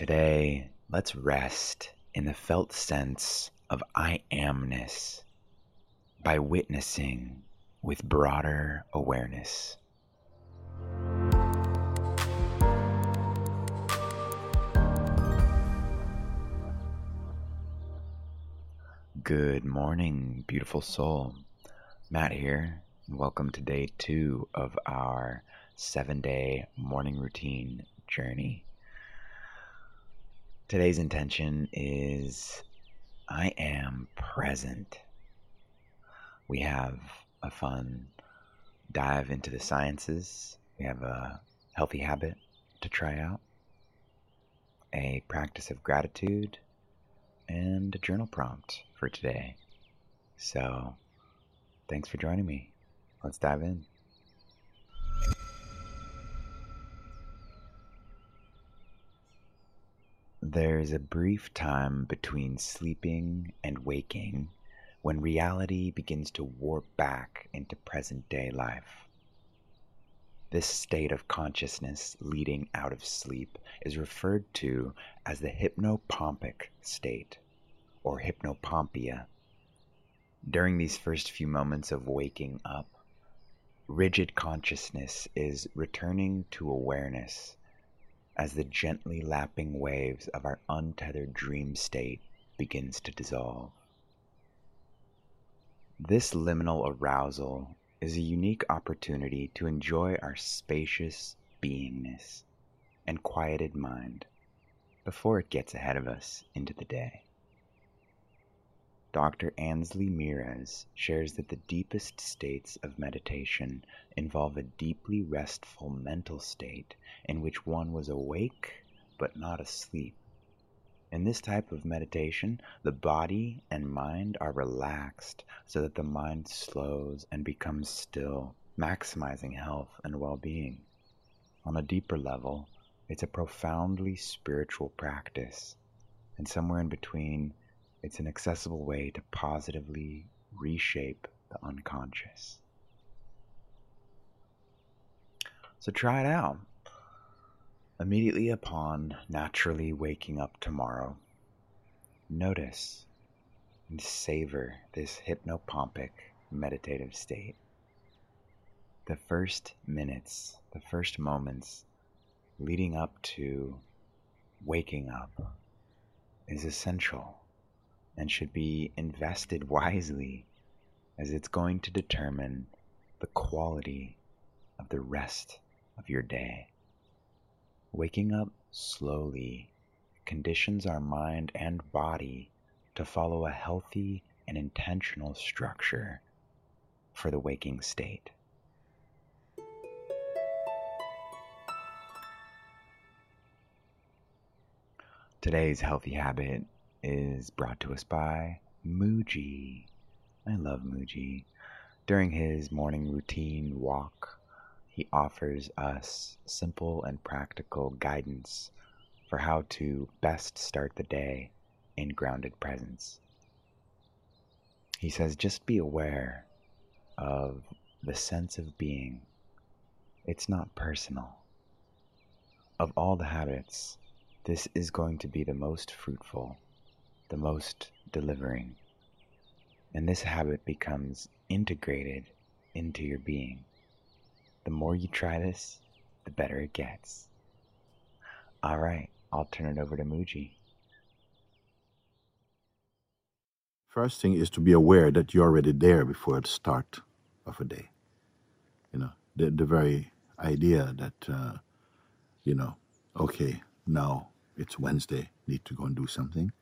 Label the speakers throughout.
Speaker 1: Today, let's rest in the felt sense of I amness by witnessing with broader awareness. Good morning, beautiful soul. Matt here, welcome to day two of our seven day morning routine journey. Today's intention is I am present. We have a fun dive into the sciences. We have a healthy habit to try out, a practice of gratitude, and a journal prompt for today. So, thanks for joining me. Let's dive in. There's a brief time between sleeping and waking when reality begins to warp back into present day life. This state of consciousness leading out of sleep is referred to as the hypnopompic state or hypnopompia. During these first few moments of waking up, rigid consciousness is returning to awareness as the gently lapping waves of our untethered dream state begins to dissolve. This liminal arousal is a unique opportunity to enjoy our spacious beingness and quieted mind before it gets ahead of us into the day. Dr. Ainslie Meares shares that the deepest states of meditation involve a deeply restful mental state in which one was awake but not asleep. In this type of meditation, the body and mind are relaxed so that the mind slows and becomes still, maximizing health and well being. On a deeper level, it's a profoundly spiritual practice, and somewhere in between, it's an accessible way to positively reshape the unconscious. So try it out. Immediately upon naturally waking up tomorrow, notice and savor this hypnopompic meditative state. The first minutes, the first moments leading up to waking up is essential and should be invested wisely as it's going to determine the quality of the rest of your day. Waking up slowly conditions our mind and body to follow a healthy and intentional structure for the waking state. Today's healthy habit is brought to us by Mooji. I love Mooji. During his morning routine walk, he offers us simple and practical guidance for how to best start the day in grounded presence. He says, just be aware of the sense of being. It's not personal. Of all the habits, this is going to be the most fruitful, the most delivering. And this habit becomes integrated into your being. The more you try this, the better it gets. All right, I'll turn it over to Mooji.
Speaker 2: First thing is to be aware that you're already there before the start of a day. You know, the, the very idea that, uh, you know, okay, now it's Wednesday, need to go and do something.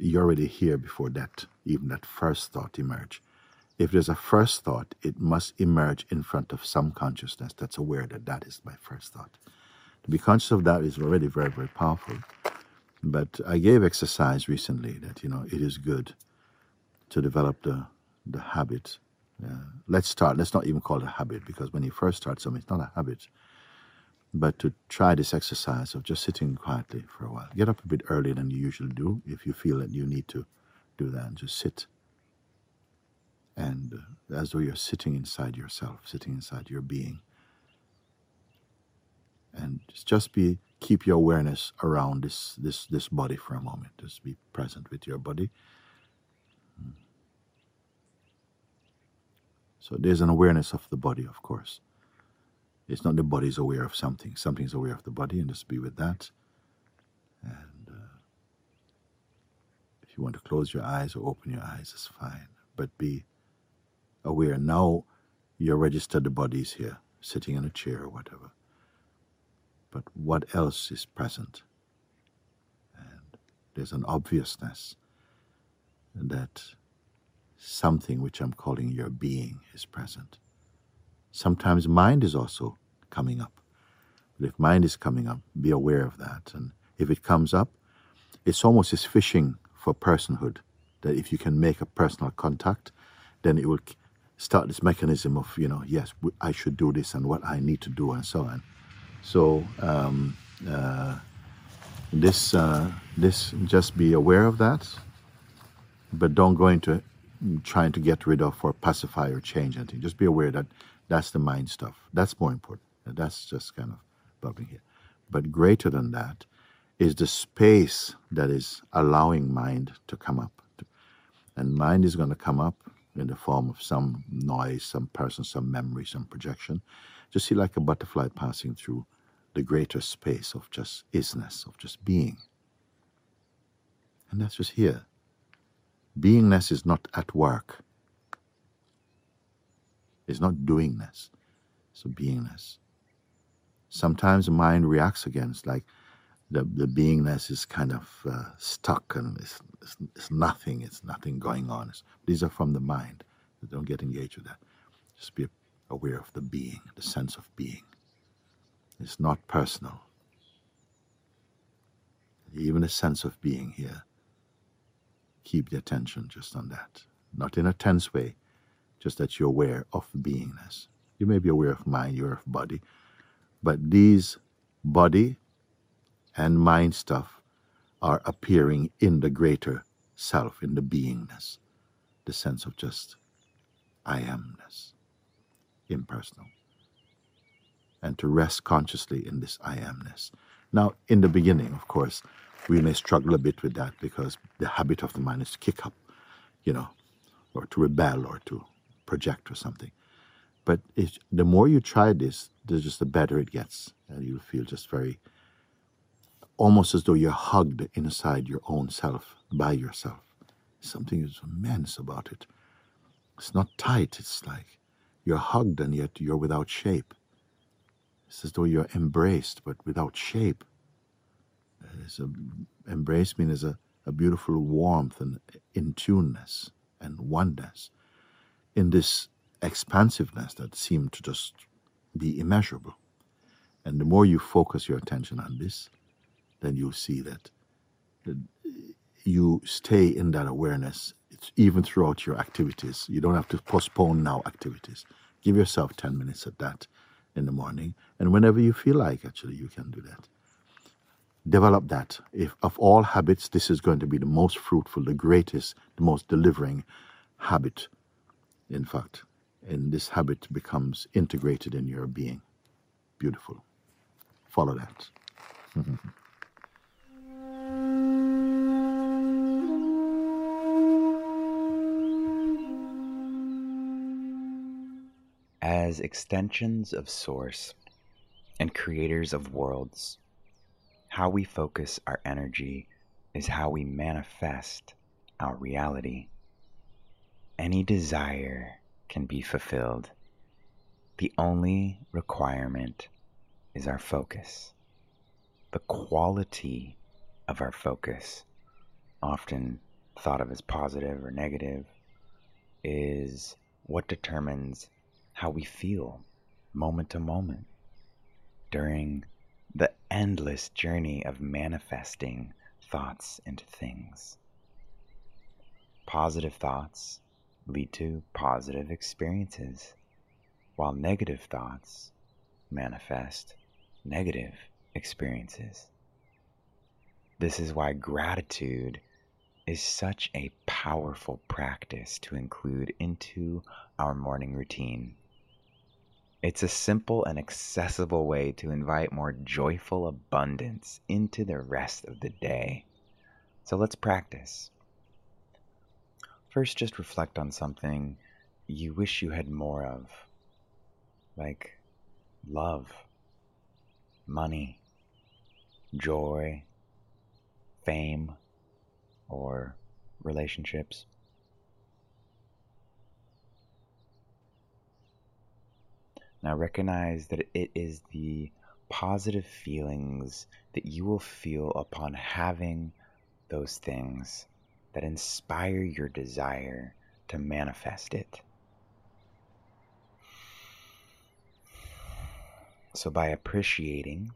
Speaker 2: You're already here before that, even that first thought emerge. If there's a first thought, it must emerge in front of some consciousness that's aware that that is my first thought. To be conscious of that is already very, very powerful. But I gave exercise recently that, you know, it is good to develop the, the habit. Uh, let's start, let's not even call it a habit because when you first start something, it's not a habit. But to try this exercise of just sitting quietly for a while. Get up a bit earlier than you usually do if you feel that you need to do that and just sit and uh, as though you're sitting inside yourself, sitting inside your being. And just be keep your awareness around this this this body for a moment. Just be present with your body. So there's an awareness of the body, of course. It's not the body is aware of something. Something's aware of the body, and just be with that. And uh, if you want to close your eyes or open your eyes, it's fine. But be aware. Now you're registered the body is here, sitting in a chair or whatever. But what else is present? And there's an obviousness that something which I'm calling your being is present. Sometimes mind is also coming up. But if mind is coming up, be aware of that. And if it comes up, it's almost as fishing for personhood. That if you can make a personal contact, then it will start this mechanism of, you know, yes, I should do this and what I need to do and so on. So um, uh, this, uh, this, just be aware of that, but don't go into trying to get rid of or pacify or change anything. Just be aware that that's the mind stuff. That's more important. That's just kind of bubbling here. But greater than that is the space that is allowing mind to come up. And mind is going to come up in the form of some noise, some person, some memory, some projection. Just see like a butterfly passing through the greater space of just isness, of just being. And that's just here. Beingness is not at work. It's not doingness. It's a beingness. Sometimes the mind reacts against, like the, the beingness is kind of uh, stuck and it's, it's, it's, nothing, it's nothing going on. It's, these are from the mind. Don't get engaged with that. Just be aware of the being, the sense of being. It's not personal. Even a sense of being here keep the attention just on that. Not in a tense way, just that you're aware of beingness. You may be aware of mind, you're of body, but these body and mind stuff are appearing in the greater self, in the beingness, the sense of just I amness, impersonal. And to rest consciously in this I amness. Now, in the beginning, of course, we may struggle a bit with that because the habit of the mind is to kick up, you know, or to rebel or to project or something. But the more you try this, the just the better it gets, and you feel just very, almost as though you're hugged inside your own self by yourself. Something is immense about it. It's not tight. It's like you're hugged and yet you're without shape. It's as though you're embraced but without shape. It's a, embrace means a, a beautiful warmth and in tuneness and oneness in this expansiveness that seemed to just be immeasurable. And the more you focus your attention on this, then you'll see that, you stay in that awareness it's even throughout your activities. You don't have to postpone now activities. Give yourself 10 minutes at that in the morning. And whenever you feel like, actually, you can do that develop that. If of all habits, this is going to be the most fruitful, the greatest, the most delivering habit. In fact, and this habit becomes integrated in your being. Beautiful. Follow that.
Speaker 1: As extensions of Source and creators of worlds, how we focus our energy is how we manifest our reality. Any desire can be fulfilled. The only requirement is our focus. The quality of our focus, often thought of as positive or negative, is what determines how we feel moment to moment during the endless journey of manifesting thoughts into things. Positive thoughts lead to positive experiences, while negative thoughts manifest negative experiences. This is why gratitude is such a powerful practice to include into our morning routine. It's a simple and accessible way to invite more joyful abundance into the rest of the day. So let's practice. First, just reflect on something you wish you had more of, like love, money, joy, fame, or relationships. Now recognize that it is the positive feelings that you will feel upon having those things that inspire your desire to manifest it. So, by appreciating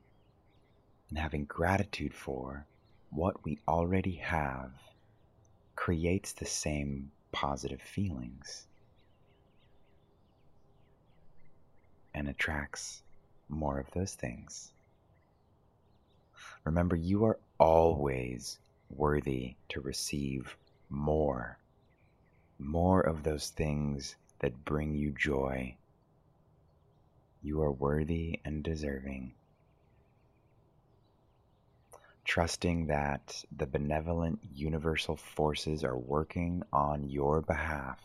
Speaker 1: and having gratitude for what we already have, creates the same positive feelings and attracts more of those things. Remember, you are always worthy to receive more, more of those things that bring you joy. You are worthy and deserving. Trusting that the benevolent universal forces are working on your behalf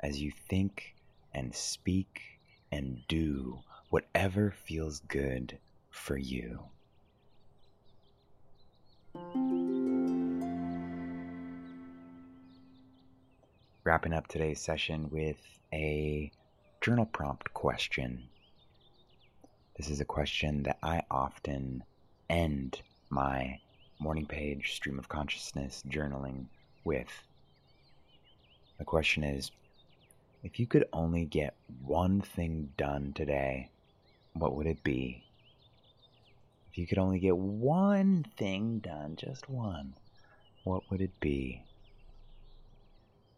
Speaker 1: as you think and speak and do whatever feels good for you. Wrapping up today's session with a journal prompt question. This is a question that I often end my morning page stream of consciousness journaling with. The question is if you could only get one thing done today, what would it be? If you could only get one thing done, just one, what would it be?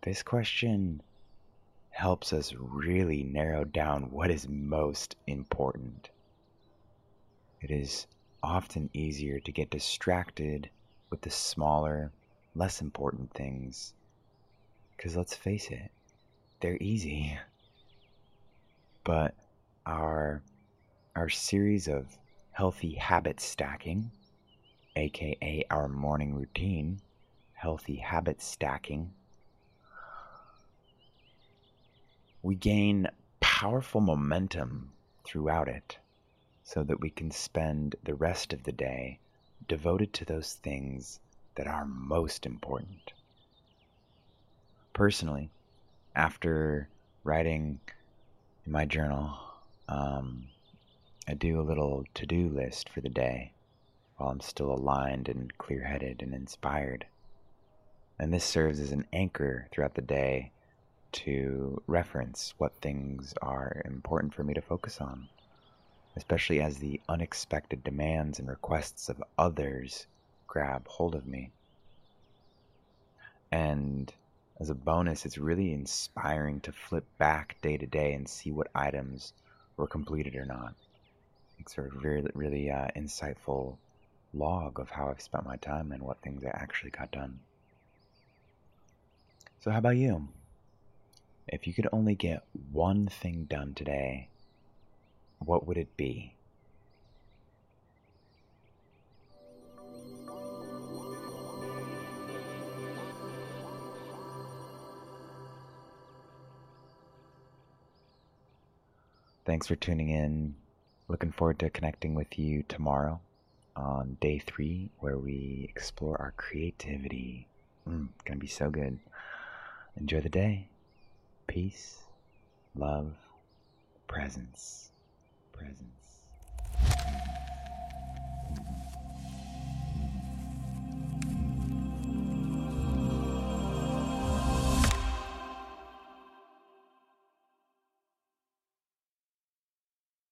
Speaker 1: This question helps us really narrow down what is most important. It is often easier to get distracted with the smaller, less important things. Because let's face it, they're easy. But our, our series of healthy habit stacking, aka our morning routine, healthy habit stacking, we gain powerful momentum throughout it so that we can spend the rest of the day devoted to those things that are most important. Personally, after writing in my journal, um, I do a little to do list for the day while I'm still aligned and clear headed and inspired. And this serves as an anchor throughout the day to reference what things are important for me to focus on, especially as the unexpected demands and requests of others grab hold of me. And as a bonus, it's really inspiring to flip back day to day and see what items were completed or not. It's a really, really uh, insightful log of how I've spent my time and what things I actually got done. So, how about you? If you could only get one thing done today, what would it be? Thanks for tuning in. Looking forward to connecting with you tomorrow on day three, where we explore our creativity. Mm, gonna be so good. Enjoy the day peace, love, presence, presence.